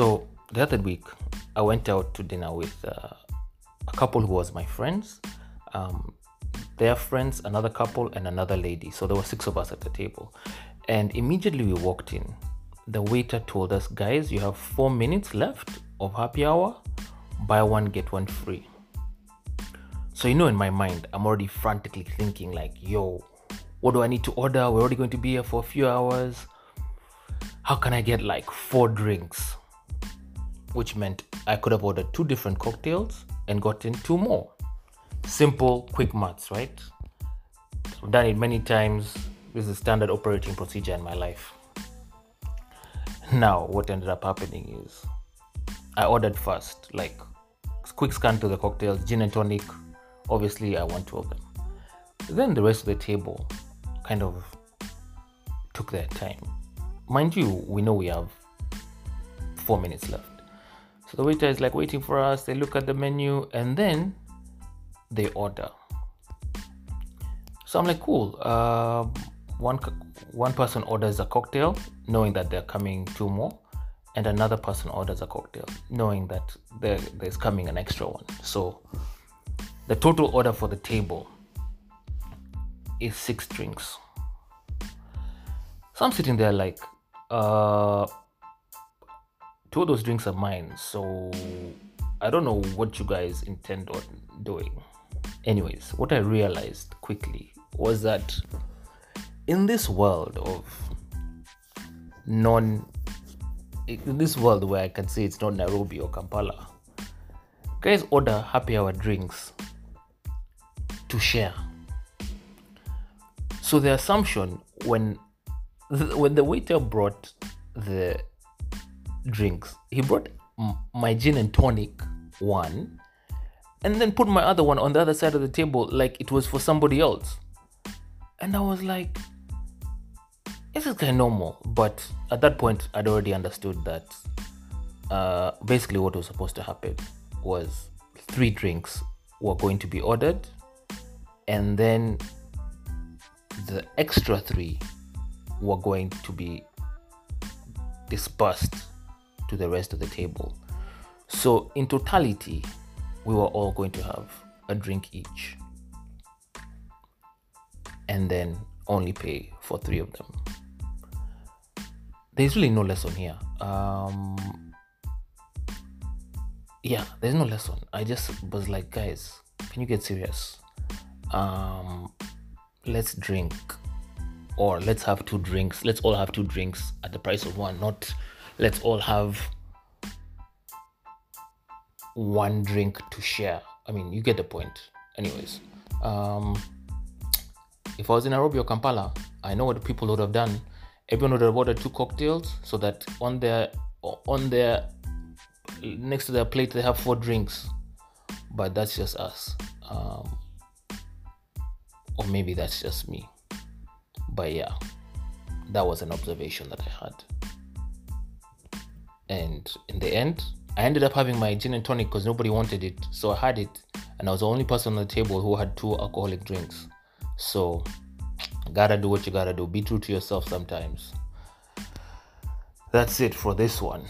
So the other week, I went out to dinner with uh, a couple who was my friends, um, their friends, another couple, and another lady. So there were six of us at the table. And immediately we walked in, the waiter told us, guys, you have four minutes left of happy hour. Buy one, get one free. So, you know, in my mind, I'm already frantically thinking, like, yo, what do I need to order? We're already going to be here for a few hours. How can I get like four drinks? Which meant I could have ordered two different cocktails and gotten two more. Simple, quick maths, right? I've done it many times. This is standard operating procedure in my life. Now, what ended up happening is I ordered first, like quick scan to the cocktails, gin and tonic. Obviously, I want two of them. Then the rest of the table kind of took their time. Mind you, we know we have four minutes left. So the waiter is like waiting for us. They look at the menu and then they order. So I'm like, cool. Uh, one one person orders a cocktail, knowing that they're coming two more, and another person orders a cocktail, knowing that there, there's coming an extra one. So the total order for the table is six drinks. So I'm sitting there like, uh, two of those drinks are mine. So I don't know what you guys intend on doing. Anyways, what I realized quickly was that in this world of non in this world where I can say it's not Nairobi or Kampala, guys order happy hour drinks to share. So the assumption when when the waiter brought the drinks, he brought my gin and tonic one, and then put my other one on the other side of the table like it was for somebody else. And I was like, this is kind of normal. But at that point, I'd already understood that uh, basically what was supposed to happen was three drinks were going to be ordered, and then the extra three were going to be dispersed to the rest of the table. So, in totality, we were all going to have a drink each and then only pay for three of them. There's really no lesson here. Um, yeah, there's no lesson. I just was like, guys, can you get serious? Um, let's drink, or let's have two drinks. Let's all have two drinks at the price of one. Not let's all have one drink to share. I mean, you get the point. Anyways, um, if I was in Nairobi or Kampala, I know what people would have done. Everyone would have ordered two cocktails so that on their on their next to their plate they have four drinks. But that's just us, um, or maybe that's just me. But yeah, that was an observation that I had. And in the end, I ended up having my gin and tonic because nobody wanted it. So I had it, and I was the only person on the table who had two alcoholic drinks. So, gotta do what you gotta do. Be true to yourself sometimes. That's it for this one.